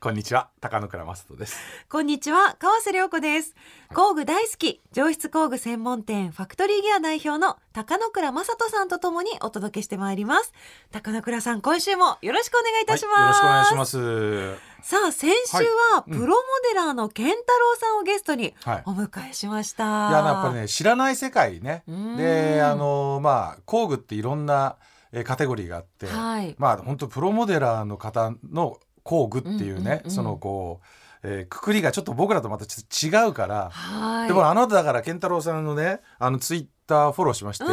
こんにちは高野倉正人です。こんにちは川瀬良子です。工具大好き上質工具専門店ファクトリーギア代表の高野倉正人さんとともにお届けしてまいります。高野倉さん今週もよろしくお願いいたします、はい、よろしくお願いします。さあ先週はプロモデラーの健太郎さんをゲストにお迎えしました、はい、いややっぱりね知らない世界ね。であのまあ工具っていろんなカテゴリーがあって、はい、まあ本当プロモデラーの方の工具っていうね、そのこう、えー、くくりがちょっと僕らとまた違うから、でもあなただから健太郎さんのねあのツイッターフォローしまして、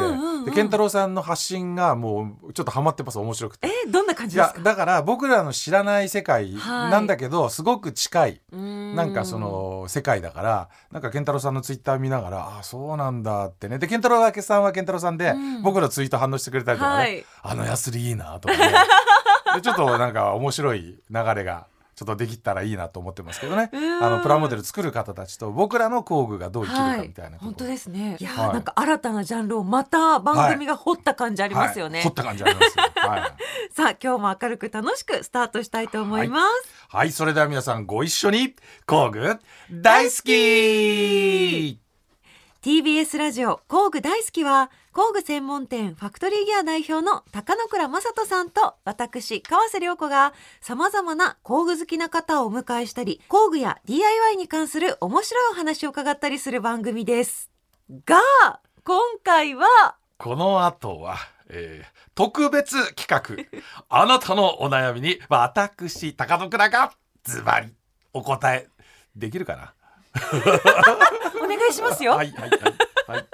で健太郎さんの発信がもうちょっとハマってます。面白くて。えー、どんな感じですか？だから僕らの知らない世界なんだけど、すごく近いなんかその世界だからなんか健太郎さんのツイッター見ながらああそうなんだってね。で健太郎さんは健太郎さんで、僕らツイート反応してくれたりとかね、はい、あのヤスリいいなとかね。でちょっとなんか面白い流れがちょっとできたらいいなと思ってますけどね。あのプラモデル作る方たちと僕らの工具がどう生きるかみたいな、はい、本当ですね。い。や、はい、なんか新たなジャンルをまた番組が掘った感じありますよね、はい、掘った感じあります、はい、さあ今日も明るく楽しくスタートしたいと思います。はい、それでは皆さんご一緒に工具大好き TBS ラジオ工具大好きは工具専門店ファクトリーギア代表の高野倉正人さんと私川瀬良子が様々な工具好きな方をお迎えしたり工具や DIY に関する面白いお話を伺ったりする番組です。が今回はこの後はえー、特別企画あなたのお悩みに私高野倉がズバリお答えできるかな。お願いしますよ。はいはいはい、はい。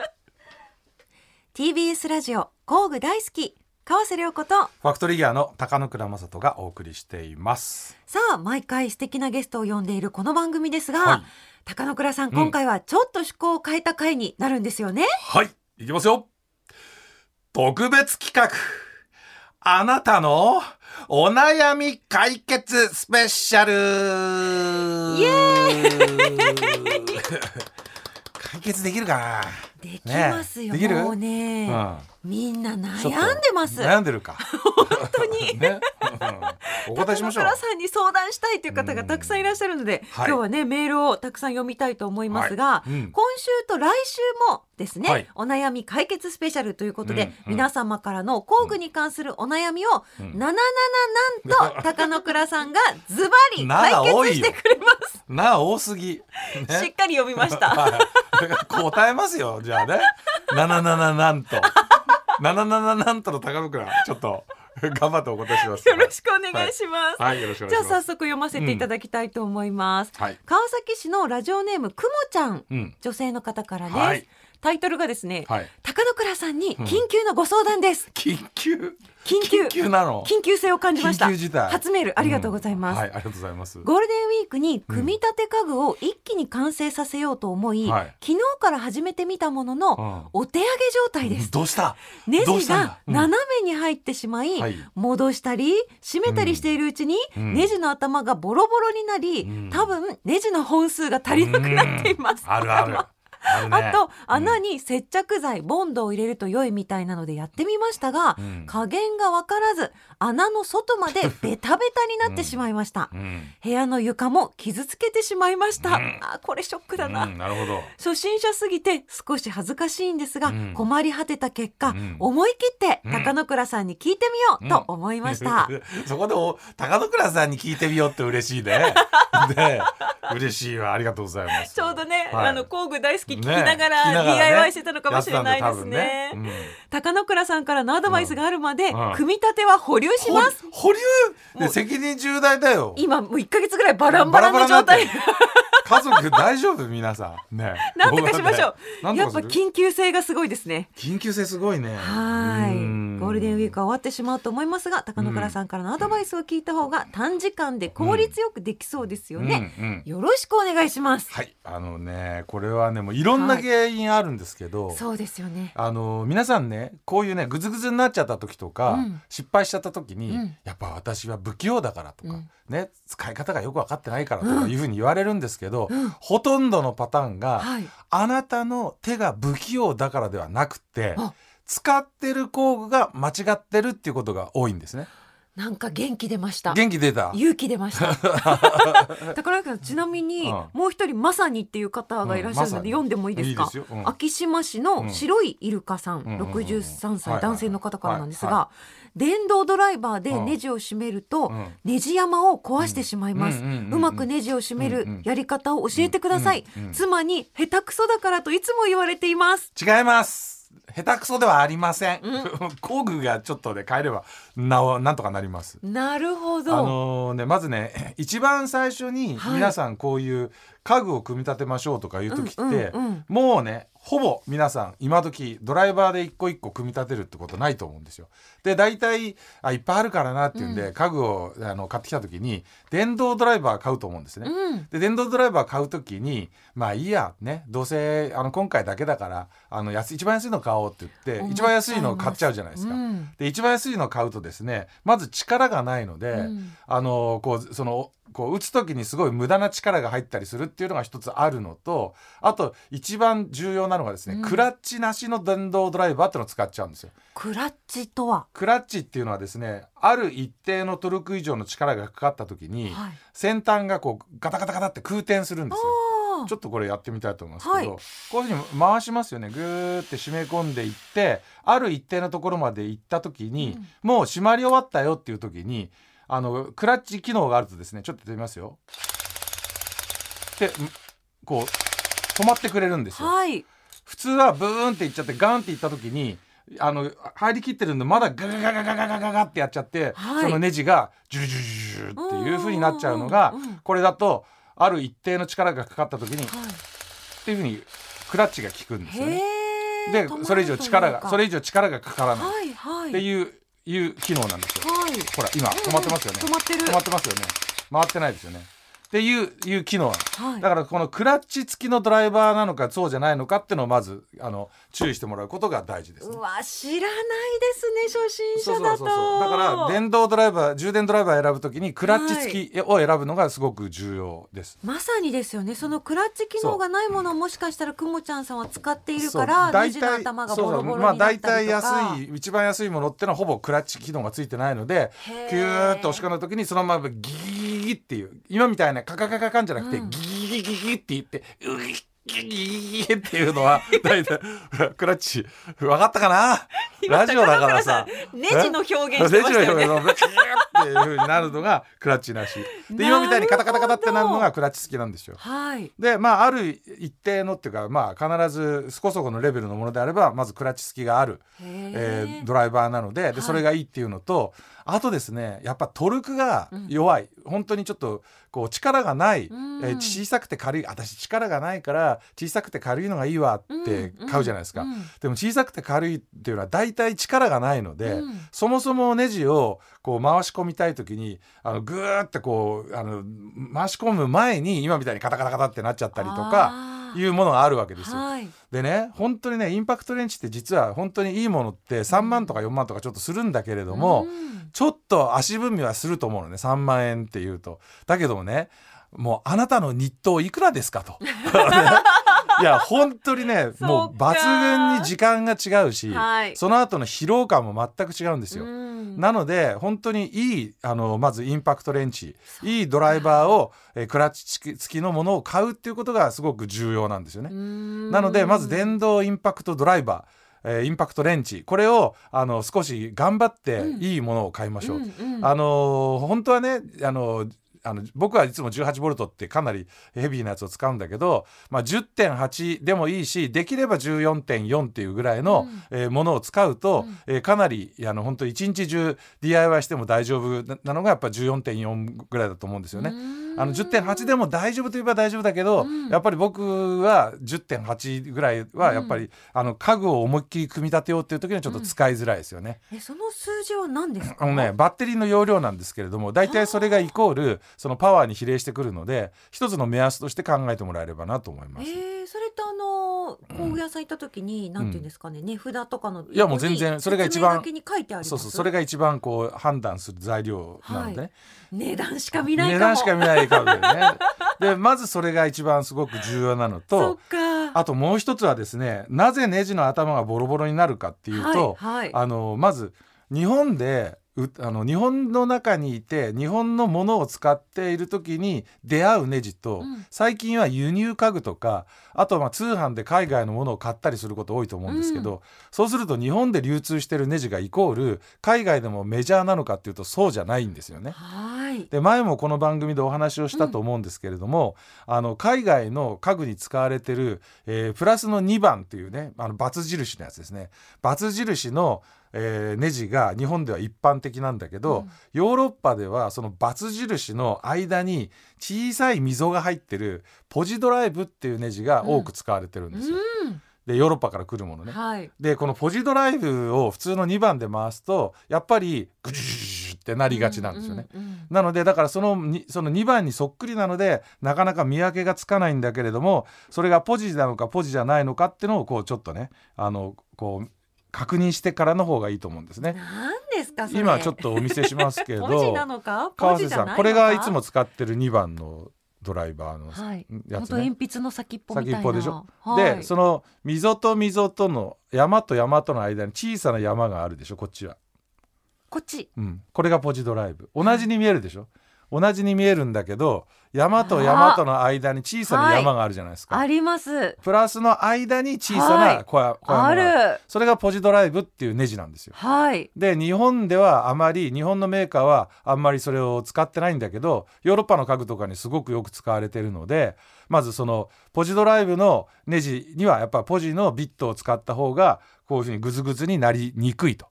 TBS ラジオ工具大好き。川瀬良子と。ファクトリーギアの高野倉正人がお送りしています。さあ毎回素敵なゲストを呼んでいるこの番組ですが、はい、高野倉さん、今回はちょっと趣向を変えた回になるんですよね。はいいきますよ。特別企画。あなたのお悩み解決スペシャル。イエーイ 解決できるかな。できますよ、ね、もうね、うん、みんな悩んでます。悩んでるか。本当に、ね。うん、お答えしましょう。さんに相談したいという方がたくさんいらっしゃるので、今日はねメールをたくさん読みたいと思いますが、はいうん、今週と来週もですね、はい、お悩み解決スペシャルということで、うんうん、皆様からの工具に関するお悩みを、うん、ななななんと高野倉さんがズバリ解決してくれます。な多すぎ、ね、しっかり読みました、はい、答えますよじゃあねななんとななんとの高野倉ちょっと 頑張ってお答えします。よろしくお願いします。はい、はい、よろしくじゃあ早速読ませていただきたいと思います。うんはい、川崎市のラジオネームくもちゃん、うん、女性の方からです。はいタイトルがですね、はい、高野倉さんに緊急のご相談です。緊急？緊急。緊急なの？緊急性を感じました。初メールありがとうございます、うん。はい、ありがとうございます。ゴールデンウィークに組み立て家具を一気に完成させようと思い、うん、昨日から始めてみたものの、お手上げ状態です、どうした？ネジが斜めに入ってしまい、戻したり締めたりしているうちに、ネジの頭がボロボロになり、多分ネジの本数が足りなくなっています、あるある あ,、ね、あと穴に接着剤、ボンドを入れると良いみたいなのでやってみましたが、うん、加減が分からず穴の外までベタベタになってしまいました、うん、部屋の床も傷つけてしまいました、うん、あこれショックだな,、なるほど。初心者すぎて少し恥ずかしいんですが、困り果てた結果、思い切って高野倉さんに聞いてみようと思いました、そこで高野倉さんに聞いてみようって嬉しいね。で嬉しいわ。ありがとうございます。ちょうどね、はい、あの工具大好き聞きながら、ね、DIY してたのかもしれないですね、ね。うん、高野倉さんからのアドバイスがあるまで、うん、組み立ては保留します。保留？責任重大だよ。今もう1か月ぐらいバラバラの状態家族大丈夫？皆さん。ね。なんとかしましょう。やっぱ緊急性がすごいですね。緊急性すごいね。はい。ゴールデンウィークは終わってしまうと思いますが高野倉さんからのアドバイスを聞いた方が短時間で効率よくできそうですよね、うんうん。うん、よろしくお願いします。はい。あのねこれはねもういろんな原因あるんですけど、はい、そうですよね。あの皆さんねこういうねぐずぐずになっちゃった時とか、うん、失敗しちゃった時に、うん、やっぱ私は不器用だからとか、ね使い方がよく分かってないからとかいうふうに言われるんですけど、ほとんどのパターンが、はい、あなたの手が不器用だからではなくて使ってる工具が間違ってるっていうことが多いんですね。なんか元気出ました。元気出た。勇気出ました。宝君ちなみに、うん、もう一人まさにっていう方がいらっしゃるので、読んでもいいですか？昭島市の白いイルカさん、六十三歳男性の方からなんですが、電動ドライバーでネジを締めると、ネジ山を壊してしまいます。うまくネジを締めるやり方を教えてください。妻に下手くそだからといつも言われています。違います。下手くそではありません、うん、工具がちょっとで変えればななんとかなります。なるほど。あのー、ねまずね 一番最初に皆さんこういう家具を組み立てましょうとかいう時って、うんうんうん、もうねほぼ皆さん今時ドライバーで一個一個組み立てるってことないと思うんですよ。で大体あいっぱいあるからなっていうんで、うん、家具をあの買ってきた時に電動ドライバー買うと思うんですね。うん、で電動ドライバー買う時にまあいいやねどうせあの今回だけだからあの安一番安いの買おうって言って一番安いの買っちゃうじゃないですか。うん、で一番安いの買うとですねまず力がないので、あのこうそのこう打つ時にすごい無駄な力が入ったりするっていうのが一つあるのとあと一番重要なのがですね、うん、クラッチなしの電動ドライバーっていうのを使っちゃうんですよ。クラッチとは？クラッチっていうのはですねある一定のトルク以上の力がかかった時に、はい、先端がこうガタガタガタって空転するんですよ。ちょっとこれやってみたいと思いますけど、はい、こういうふうに回しますよね。ぐーって締め込んでいってある一定のところまで行った時に、うん、もう締まり終わったよっていう時にあのクラッチ機能があるとですねちょっとやってみますよ。でこう止まってくれるんですよ、はい、普通はブーンっていっちゃってガンっていった時にあの入りきってるんでまだガガガガガガガガガってやっちゃって、はい、そのネジがジュジュジュジュっていう風になっちゃうのがこれだとある一定の力がかかった時に、はい、っていう風にクラッチが効くんですよね。でそれ以上力がそれ以上力がかからないっていういう機能なんですよ。はい、ほら今止まってますよね。止まってる。止まってますよね。回ってないですよね。っていういう機能、はい、だからこのクラッチ付きのドライバーなのかそうじゃないのかっていうのをまずあの注意してもらうことが大事です、ね、うわ知らないですね初心者だと。だから電動ドライバー充電ドライバー選ぶときにクラッチ付きを選ぶのがすごく重要です、はい、まさにですよね。そのクラッチ機能がないものをもしかしたらくもちゃんさんは使っているから大体頭がボロボロまあ大体安い一番安いものってのはほぼクラッチ機能がついてないのでキューッと押し込んだ時にそのままギーっていう今みたいなカカカカカンじゃなくて、ギギギギって言ってうぎギギギっていうのは 大体クラッチ分かったかな？ラジオだからさ。ネジの表現してましたよね。ネジの表現。っていう風になるのがクラッチなし。で今みたいにカタカタカタってなるのがクラッチ好きなんですよ。はい、でまあある一定のっていうかまあ必ずそこそこのレベルのものであればまずクラッチ好きがある、えー、ドライバーなのででそれがいいっていうのと、あとですねやっぱトルクが弱い、うん、本当にちょっとこう力がない、うん、えー、小さくて軽い。私力がないから小さくて軽いのがいいわって買うじゃないですか、うん。うん、でも小さくて軽いっていうのは大体力がないので、うん、そもそもネジをこう回し込みたい時にあのグーってこうあの回し込む前に今みたいにカタカタカタってなっちゃったりとか。いうものがあるわけですよ。はい、でね本当にねインパクトレンチって実は本当にいいものって3万とか4万とかちょっとするんだけれども、うん、ちょっと足踏みはすると思うのね3万円っていうと。だけどもねもうあなたの日当いくらですかと。いや本当にね もう抜群に時間が違うし、はい、その後の疲労感も全く違うんですよ。なので本当にいいあのまずインパクトレンチいいドライバーを、えクラッチ付きのものを買うっていうことがすごく重要なんですよね。なのでまず電動インパクトドライバーえー、インパクトレンチ。これをあの少し頑張っていいものを買いましょう。うんうん。うん、あの本当はねあのあの僕はいつも18ボルトってかなりヘビーなやつを使うんだけど、まあ、10.8でもいいしできれば14.4っていうぐらいの、うん、えー、ものを使うと、うん、えー、かなりあの本当一日中 DIY しても大丈夫なのがやっぱ14.4ぐらいだと思うんですよね。あの10.8でも大丈夫といえば大丈夫だけど、やっぱり僕は10.8ぐらいはやっぱり、あの家具を思いっきり組み立てようっていう時にはちょっと使いづらいですよね。えその数字は何ですか？あのねバッテリーの容量なんですけれども大体それがイコールそのパワーに比例してくるので一つの目安として考えてもらえればなと思います。えー、それとあの工具屋さん行った時に、うん、なんていうんですかね値札とかのいやもう全然それが一番そうそうそれが一番こう判断する材料なので。ね、はい、値段しか見ない値段しか見ないかもね。でまずそれが一番すごく重要なのとあともう一つはですねなぜネジの頭がボロボロになるかっていうと、あのまず日本であの日本の中にいて日本のものを使っている時に出会うネジと、うん、最近は輸入家具とかあとはまあ通販で海外のものを買ったりすること多いと思うんですけど、うん、そうすると日本で流通してるネジがイコール海外でもメジャーなのかっていうとそうじゃないんですよね。で前もこの番組でお話をしたと思うんですけれども、うん、あの海外の家具に使われてる、えー、プラスの2番っていうねあの×印のやつですね。×印のえー、ネジが日本では一般的なんだけど、うん、ヨーロッパではそのバツ印の間に小さい溝が入ってるポジドライブっていうネジが多く使われてるんですよ。うん。でヨーロッパから来るものね、はい、でこのポジドライブを普通の2番で回すとやっぱりグジュってなりがちなんですよね、うんうんうん、なのでだからそのその2番にそっくりなのでなかなか見分けがつかないんだけれどもそれがポジなのかポジじゃないのかっていうのをこうちょっとねあのこう確認してからの方がいいと思うんですね。何ですか今ちょっとお見せしますけど川瀬さんこれがいつも使ってる2番のドライバーのやつね、はい、鉛筆の先っぽ先っぽでしょ、はい、でその溝と溝との山と山との間に小さな山があるでしょ？こっちは。こっち、うん、これがポジドライブ。同じに見えるでしょ、同じに見えるんだけど山と山との間に小さな山があるじゃないですか、はい、あります。プラスの間に小さな小山がある。それがポジドライブっていうネジなんですよ、はい、で日本ではあまり日本のメーカーはあんまりそれを使ってないんだけどヨーロッパの家具とかにすごくよく使われてるのでまずそのポジドライブのネジにはやっぱポジのビットを使った方がこういうふうにグズグズになりにくいと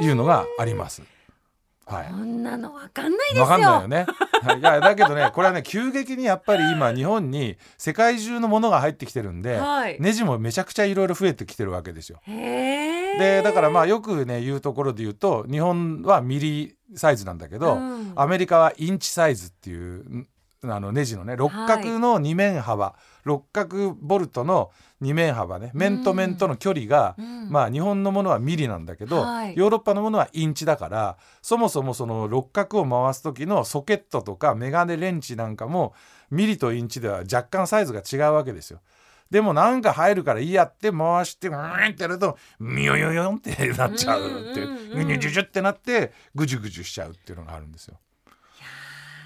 いうのがあります。はい、こんなのわかんないですよ。わかんないよね。はい、いやだけどねこれはね急激にやっぱり今日本に世界中のものが入ってきてるんで、はい、ネジもめちゃくちゃいろいろ増えてきてるわけですよ。でだからまあよくね言うところで言うと日本はミリサイズなんだけど、うん、アメリカはインチサイズっていうあのネジのね六角の二面幅、はい、六角ボルトの二面幅ね面と面との距離が、うん、まあ日本のものはミリなんだけど、はい、ヨーロッパのものはインチだからそもそもその六角を回す時のソケットとかメガネレンチなんかもミリとインチでは若干サイズが違うわけですよ。でもなんか入るからいいやって回してうんってやるとミヨヨヨンってなっちゃうってグニュジュジュってなってグジュグジュしちゃうっていうのがあるんですよ。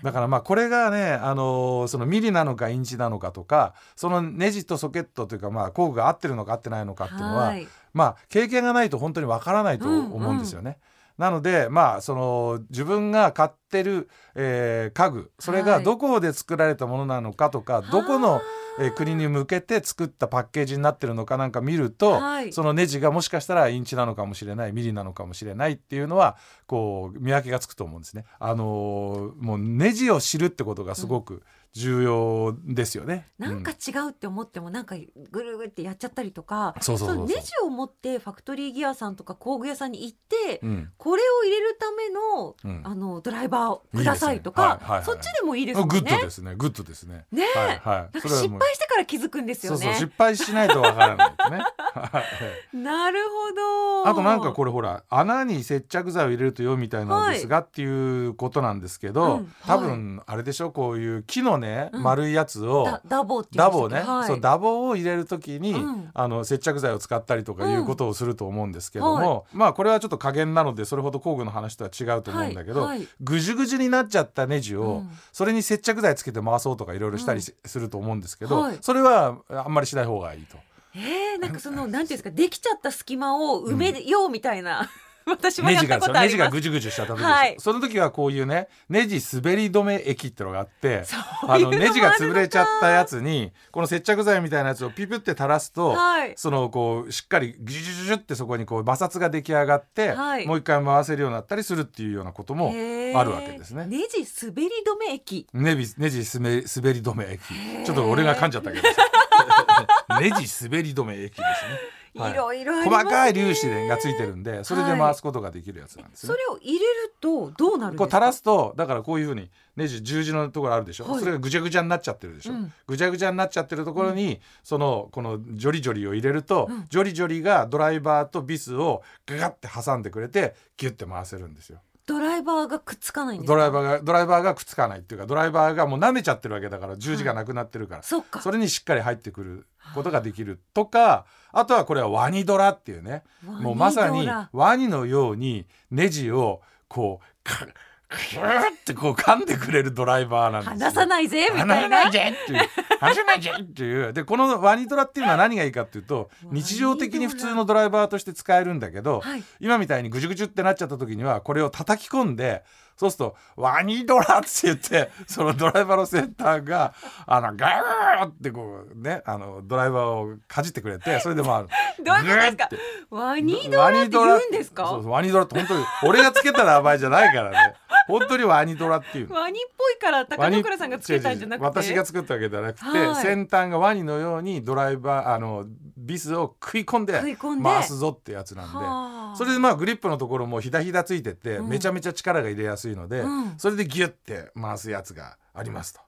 だからまあこれがね、あのー、そのミリなのかインチなのかとかそのネジとソケットというかまあ工具が合ってるのか合ってないのかっていうのは、はい、まあ経験がないと本当にわからないと思うんですよね。うんうんなのでまあその自分が買ってる、えー、家具それがどこで作られたものなのかとか、はい、どこのえー、国に向けて作ったパッケージになってるのかなんか見ると、はい、そのネジがもしかしたらインチなのかもしれないミリなのかもしれないっていうのはこう見分けがつくと思うんですね。あのー、もうネジを知るってことがすごく、うん重要ですよね。なんか違うって思ってもなんかぐるぐるってやっちゃったりとか、そのネジを持ってファクトリーギアさんとか工具屋さんに行って、うん、これを入れるための、うん、あのドライバーをくださいとか、いいねはいはいはい、そっちでもいいですね。グッドですね。グッドですね。ね、はい、はい、失敗してから気づくんですよね。そうそう失敗しないとわからないですね。なるほど。あとなんかこれほら穴に接着剤を入れるとよみたいなんですが、っていうことなんですけど、うん、多分あれでしょこういう木のね、丸いやつをダボダボね、はい、そうダボを入れる時に、うん、あの接着剤を使ったりとかいうことをすると思うんですけども、まあこれはちょっと加減なのでそれほど工具の話とは違うと思うんだけど、はい、ぐじゅぐじゅになっちゃったネジを、それに接着剤つけて回そうとかいろいろしたりすると思うんですけど、それはあんまりしない方がいいと。えー、なんかそのなんていうんですかできちゃった隙間を埋めようみたいな、私もやったことあります。ネジがぐじゅぐじゅした時、はい、その時はこういうねネジ滑り止め液ってのがあってあのネジが潰れちゃったやつにこの接着剤みたいなやつをピピュって垂らすと、はい、そのこうしっかりギュジュジュってそこにこう摩擦が出来上がって、はい、もう一回回せるようになったりするっていうようなこともあるわけですね。ネジ滑り止め液ネジネジ滑り止め液ちょっと俺が噛んじゃったけど ネジ滑り止め液ですね。はい、いろいろ細かい粒子がついてるんでそれで回すことができるやつなんです、ね。はい、それを入れるとどうなるこう垂らすとだからこういうふうにネジ十字のところあるでしょ、はい、それがぐちゃぐちゃになっちゃってるでしょ、うん、ぐちゃぐちゃになっちゃってるところに、うん、そのこのジョリジョリを入れると、うん、ジョリジョリがドライバーとビスをガガって挟んでくれてギュッて回せるんですよ。ドライバーがくっつかないドライバーがドライバーがくっつかないっていうかドライバーがもう舐めちゃってるわけだから十字がなくなってるから、はい、そそれにしっかり入ってくることができるとかあとはこれはワニドラっていうねもうまさにワニのようにネジをこうキューってこう噛んでくれるドライバーなんです離さないぜみたいな。離さないぜっていう。離さないぜっていう。でこのワニトラっていうのは何がいいかっていうと日常的に普通のドライバーとして使えるんだけど、はい、今みたいにぐじゅぐじゅってなっちゃった時にはこれを叩き込んでそうすると「ワニドラ」って言ってそのドライバーのセンターがあのガーってこうねあのドライバーをかじってくれてそれでまあどういうことですか？ワニドラって言うんですか？そうワニドラって本当に俺がつけたら甘いじゃないからね 本当にワニドラっていう。ワニっぽいから高野倉さんがつけたんじゃなくて。私が作ったわけじゃなくて、はい、先端がワニのようにドライバーあのビスを食い込んで回すぞってやつなんで。それでまあグリップのところもひだひだついてて、めちゃめちゃ力が入れやすいので、うん、それでギュッて回すやつがありますと。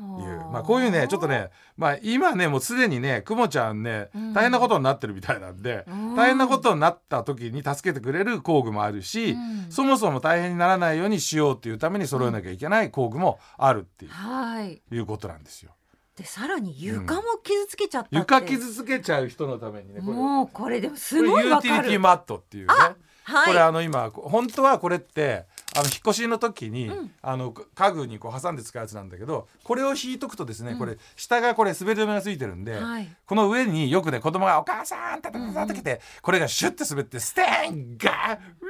いう、まあ、こういうねちょっとね、まあ、今ねもうすでにねくもちゃんね大変なことになってるみたいなんで、うん、大変なことになった時に助けてくれる工具もあるし、うん、そもそも大変にならないようにしようっていうために揃えなきゃいけない工具もあるっていう,、はい、いうことなんですよ。でさらに床も傷つけちゃった、うん、床傷つけちゃう人のためにねもうこれでもすごいユーティリティマットっていうね。はい、これあの今本当はこれってあの引っ越しの時に、うん、あの家具にこう挟んで使うやつなんだけどこれを引いとくとですね、うん、これ下がこれ滑り止めがついてるんで、はい、この上によくね子供が「お母さん!」って叩けて、うん、これがシュッて滑ってステンガーウ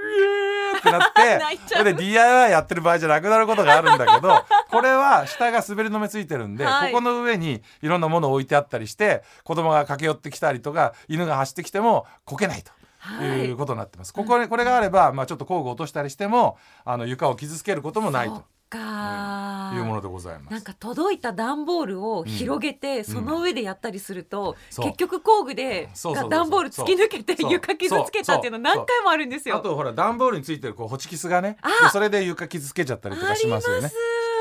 ーってなってこれで DIY やってる場合じゃなくなることがあるんだけどこれは下が滑り止めついてるんで、はい、ここの上にいろんなものを置いてあったりして子供が駆け寄ってきたりとか犬が走ってきてもこけないと。い。うことになってます。ここねこれがあれば、まあ、ちょっと工具落としたりしてもあの床を傷つけることもないと。か、いうものでございます。なんか届いた段ボールを広げて、その上でやったりすると、結局工具で段ボール突き抜けて床傷つけたっていうの何回もあるんですよ。あとほら段ボールについてるこうホチキスがねそれで床傷つけちゃったりとかしますよね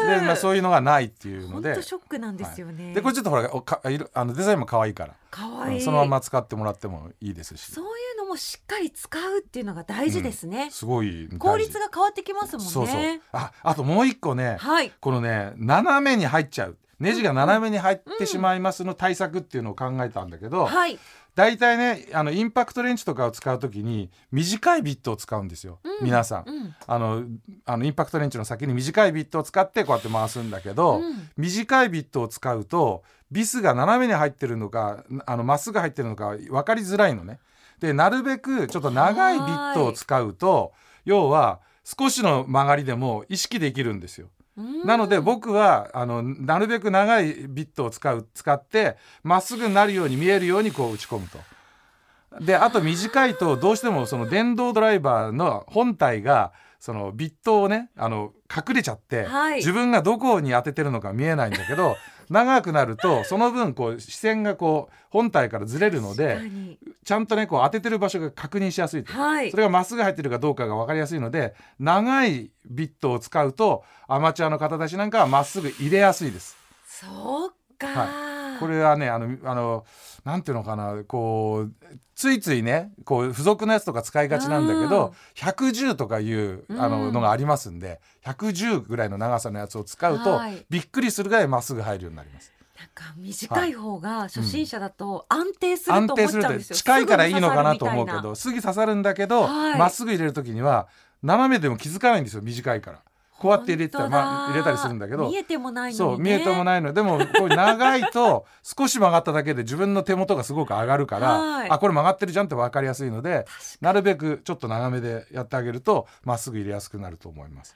で、まあ、そういうのがないっていうので。ショックなんですよね、はい、でこれちょっとほらかあのデザインも可愛いから。可愛い。そのまま使ってもらってもいいですし。そういうのもしっかり使うっていうのが大事ですね、うん、すごい効率が変わってきますもんね。そうそう。ああともう一個ね、はい、このね斜めに入っちゃう。ネジが斜めに入ってしまいますの対策っていうのを考えたんだけど、はい、大体ねあのインパクトレンチとかを使う時に短いビットを使うんですよ、うん、皆さん、うん、あのあのインパクトレンチの先に短いビットを使ってこうやって回すんだけど、うん、短いビットを使うとビスが斜めに入ってるのかあのまっすぐ入ってるのか分かりづらいのね。でなるべくちょっと長いビットを使うと要は少しの曲がりでも意識できるんですよ。なので僕はあのなるべく長いビットを使う使ってまっすぐになるように見えるようにこう打ち込むと。であと短いとどうしてもその電動ドライバーの本体がそのビットをねあの隠れちゃって、はい、自分がどこに当ててるのか見えないんだけど長くなるとその分こう視線がこう本体からずれるのでちゃんとねこう当ててる場所が確認しやすいと、はい、それがまっすぐ入ってるかどうかが分かりやすいので長いビットを使うとアマチュアの方たちなんかはまっすぐ入れやすいです。そうか、はいこれはねあのあのなんていうのかなこうついついねこう付属のやつとか使いがちなんだけど110とかいうあののがありますんで110ぐらいの長さのやつを使うと、はい、びっくりするぐらいまっすぐ入るようになります。なんか短い方が初心者だと安定すると思っちゃうんですよ、近いからいいのかなと思うけどすぐ刺さるんだけどま、はい、っすぐ入れる時には斜めでも気づかないんですよ短いから。こうやって入れてたまあ入れたりするんだけど。見えてもないの、ね、そう見えてもないの。でもこう長いと 少し曲がっただけで自分の手元がすごく上がるから、はい、あこれ曲がってるじゃんって分かりやすいのでなるべくちょっと長めでやってあげるとまっすぐ入れやすくなると思います。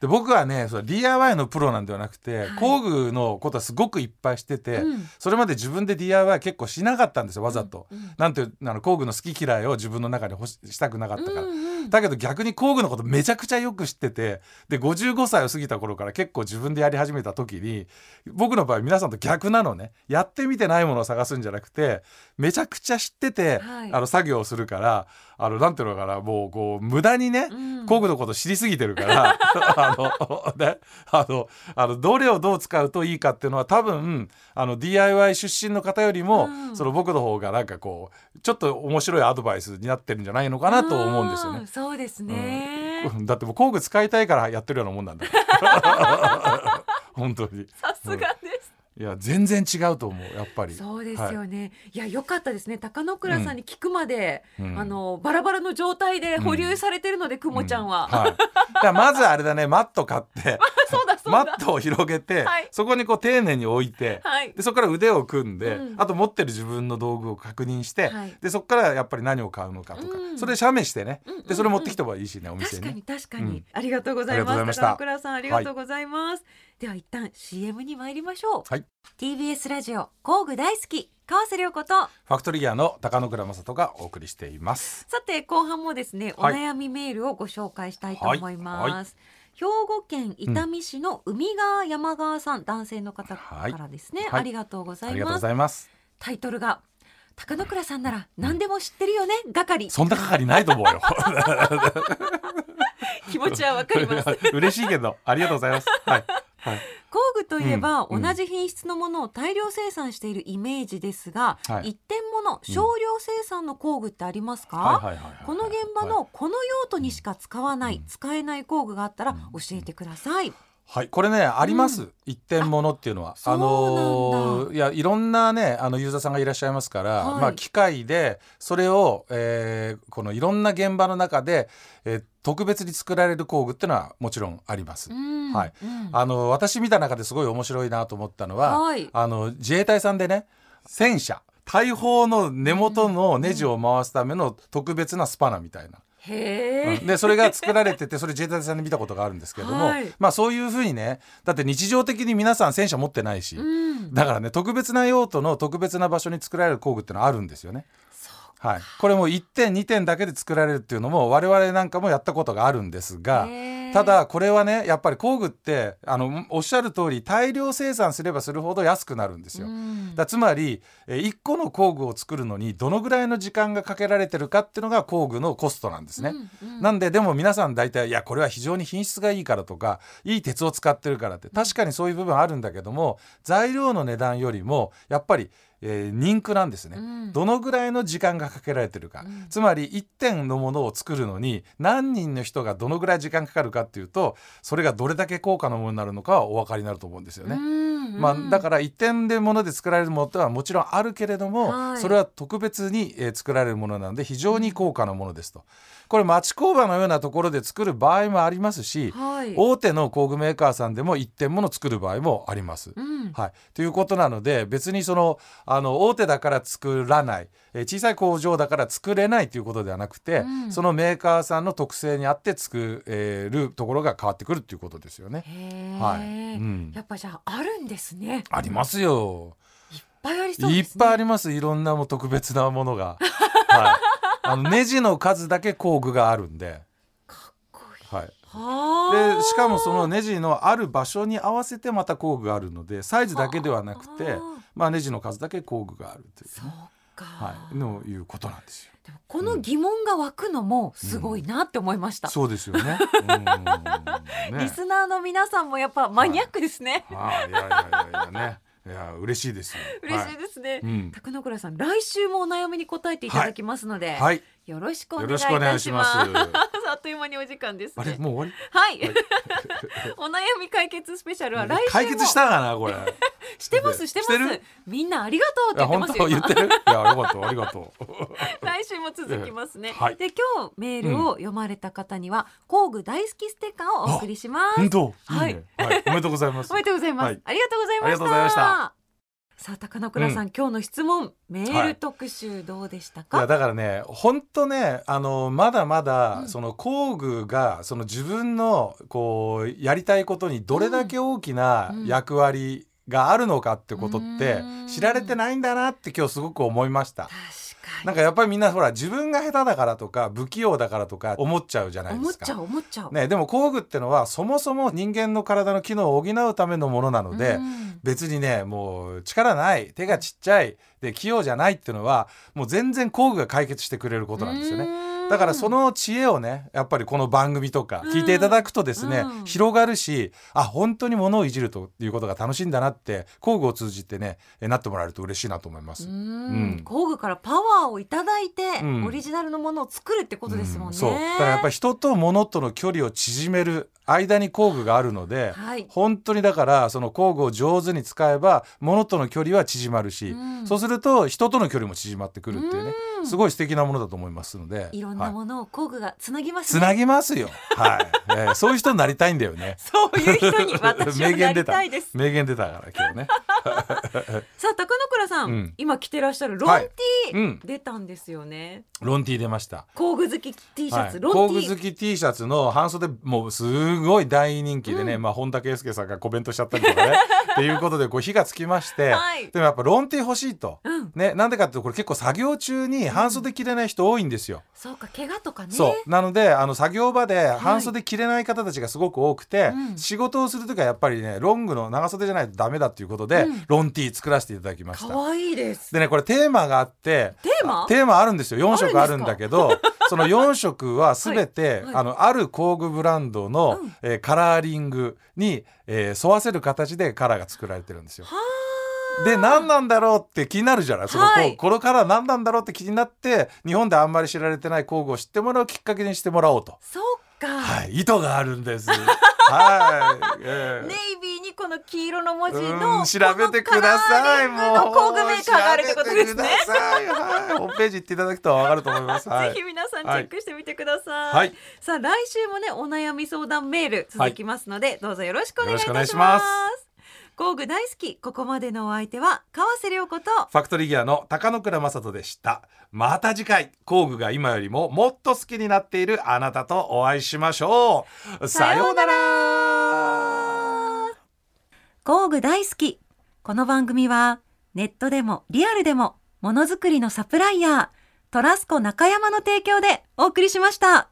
で僕はねそれ DIY のプロなんではなくて、はい、工具のことはすごくいっぱいしてて、うん、それまで自分で DIY 結構しなかったんですよわざと。うんうん、なんてあの工具の好き嫌いを自分の中でしたくなかったから。うんうん、だけど逆に工具のことめちゃくちゃよく知っててで55歳を過ぎた頃から結構自分でやり始めた時に僕の場合皆さんと逆なのね。やってみてないものを探すんじゃなくてめちゃくちゃ知ってて、はい、あの作業をするからあのなんていうのかなもうこう無駄にね、うん、工具のこと知りすぎてるから あの、ね、あのあのどれをどう使うといいかっていうのは多分あの DIY 出身の方よりも、うん、その僕の方がなんかこうちょっと面白いアドバイスになってるんじゃないのかなと思うんですよね。そうですね、うん、だってもう工具使いたいからやってるようなもんなんだ 本当に。さすがです、いや全然違うと思うやっぱり。そうですよね、はい、いや良かったですね。高野倉さんに聞くまで、うん、あのバラバラの状態で保留されてるので、うん、くもちゃんは、うん、はい、じゃまずあれだねマット買って マットを広げて、はい、そこにこう丁寧に置いて、はい、でそこから腕を組んで、あと持ってる自分の道具を確認して、はい、でそこからやっぱり何を買うのかとか、それで写メしてね、でそれ持ってきてもいいしねお店に、確かに確かに、ありがとうございます。高野倉さんありがとうございます、では一旦 CM に参りましょう、はい、TBS ラジオ工具大好き川瀬良子とファクトリーギアの高野倉正人がお送りしています。さて後半もですね、お悩みメールをご紹介したいと思います、はい。はい、兵庫県伊丹市の海川山川さん、うん、男性の方からですね、ありがとうございます。タイトルが高野倉さんなら何でも知ってるよね、係。そんな係ないと思うよ。気持ちはわかります。嬉しいけどありがとうございます。はい。はい、工具といえば、同じ品質のものを大量生産しているイメージですが、一点もの少量生産の工具ってありますか？この現場のこの用途にしか使わない、使えない工具があったら教えてください。はい、これねあります、うん、一点ものっていうのは。あのー、いやいろんなねあのユーザーさんがいらっしゃいますから、はい、まあ機械でそれを、えー、このいろんな現場の中で、えー、特別に作られる工具っていうのはもちろんあります。うん、はい、うん、あの私見た中ですごい面白いなと思ったのは、はい、あの自衛隊さんでね戦車大砲の根元のネジを回すための特別なスパナみたいな。へでそれが作られててそれ自衛隊さんで見たことがあるんですけども、はい、まあそういうふうにねだって日常的に皆さん戦車持ってないし、うん、だからね特別な用途の特別な場所に作られる工具ってのはあるんですよね。はい、これも1点2点だけで作られるっていうのも我々なんかもやったことがあるんですがただこれはねやっぱり工具ってあのおっしゃる通り大量生産すればするほど安くなるんですよ。だつまり1個の工具を作るのにどのぐらいの時間がかけられてるかっていうのが工具のコストなんですね。うんうん、なんででも皆さん大体いやこれは非常に品質がいいからとかいい鉄を使ってるからって確かにそういう部分あるんだけども材料の値段よりもやっぱりえー、人区なんですね、うん、どのぐらいの時間がかけられてるか、うん、つまり1点のものを作るのに何人の人がどのぐらい時間かかるかっていうとそれがどれだけ高価なものになるのかはお分かりになると思うんですよね。まあ、だから1点でもので作られるものはもちろんあるけれども、はい、それは特別に、えー、作られるものなので非常に高価なものですと。これ町工場のようなところで作る場合もありますし、はい、大手の工具メーカーさんでも1点もの作る場合もあります。うん、はい、ということなので別にそのあの大手だから作らない、え小さい工場だから作れないということではなくて、うん、そのメーカーさんの特性に合って作るところが変わってくるということですよね。はい、うん、やっぱじゃああるんですね。ありますよ。いっぱいありそう、ね、いっぱいありますいろんなも特別なものが。はいあのネジの数だけ工具があるんで。かっこいい。はい。でしかもそのネジのある場所に合わせてまた工具があるのでサイズだけではなくてまあネジの数だけ工具があるという、ね、はい、のいうことなんですよ。この疑問が湧くのもすごいなって思いました。うん、そうですよね。ね、リスナーの皆さんもやっぱマニアックですね。はい、い。やいやいやいやね。いや嬉しいです嬉しいですね、はい。うん、高野倉さん来週もお悩みに答えていただきますので、はい、よろしくお願いいたします。あっという間にお時間です、ね、あれもう終わり？はい、はい、お悩み解決スペシャルは 来週解決したかなこれ。してますしてます。みんなありがとうって言ってますよ言ってる。いやありがとうありがとう。来週も続きますね、はい、で今日メールを読まれた方には、工具大好きステッカーをお送りします。本当？はい、はい、おめでとうございます。おめでとうございます、ありがとうございましたさあ高野倉さん、うん、今日の質問メール特集どうでしたか、はい、だからね本当ねあのまだまだ、うん、その工具がその自分のこうやりたいことにどれだけ大きな役割があるのかってことって知られてないんだなって今日すごく思いました。なんかやっぱりみんなほら自分が下手だからとか不器用だからとか思っちゃうじゃないですか。思っちゃう思っちゃう。ねでも工具ってのはそもそも人間の体の機能を補うためのものなので、別にねもう力ない手がちっちゃいで器用じゃないっていうのはもう全然工具が解決してくれることなんですよね。だからその知恵をねやっぱりこの番組とか聞いていただくとですね、うん、広がるしあ本当にものをいじるということが楽しいんだなって工具を通じてねなってもらえると嬉しいなと思います。うん、工具からパワーをいただいて、オリジナルのものを作るってことですもんね。そう。だからやっぱり人と物との距離を縮める間に工具があるので、はい、本当にだからその工具を上手に使えば物との距離は縮まるし、うん、そうすると人との距離も縮まってくるっていうね、うすごい素敵なものだと思いますので。い。ろんなものを工具がつなぎます、ね、つなぎますよ。はい、えー、そういう人になりたいんだよね。そういう人に私はなりたいです。名言出たから今日ね。さあ高野倉さん、うん、今着てらっしゃるロンティー、はい。うん、出たんですよね。ロンティー出ました。工具好き T シャツ、はい、工具好き T シャツの半袖もうすごい大人気でね、うん、まあ本田圭佑さんがコメントしちゃったりとかねっていうことでこう火がつきまして、はい、でもやっぱロンティー欲しいと、ねなんでかっていうとこれ結構作業中に半袖着れない人多いんですよ。そうか怪我とかね。そう。なのであの作業場で半袖着れない方たちがすごく多くて、はい、仕事をする時はやっぱりねロングの長袖じゃないとダメだっていうことで、うん、ロンティー作らせていただきました。可愛いです。でねこれテーマがあってテーマ？テーマあるんですよ。4色あるんだけどその4色は全て、はい。はい、あのある工具ブランドの、うん、えー、カラーリングに、えー、沿わせる形でカラーが作られてるんですよ。はで何なんだろうって気になるじゃない？その、はい、このカラー何なんだろうって気になって日本であんまり知られてない工具を知ってもらうきっかけにしてもらおうと。そうか、はい、意図があるんです。はい、えー、ネイビーにこの黄色の文字の調べてくださいもう。工具メーカーがあるってことですね。はい、ホームページ行っていただくとわかると思います。はい、ぜ ひ皆さんチェックしてみてください。はい、さあ来週もねお悩み相談メール続きますので、はい、どうぞよろしくお願いいたします。工具大好きここまでのお相手は川瀬良子とファクトリーギアの高野倉正人でした。また次回工具が今よりももっと好きになっているあなたとお会いしましょう。さようなら工具大好きこの番組はネットでもリアルでもものづくりのサプライヤートラスコ中山の提供でお送りしました。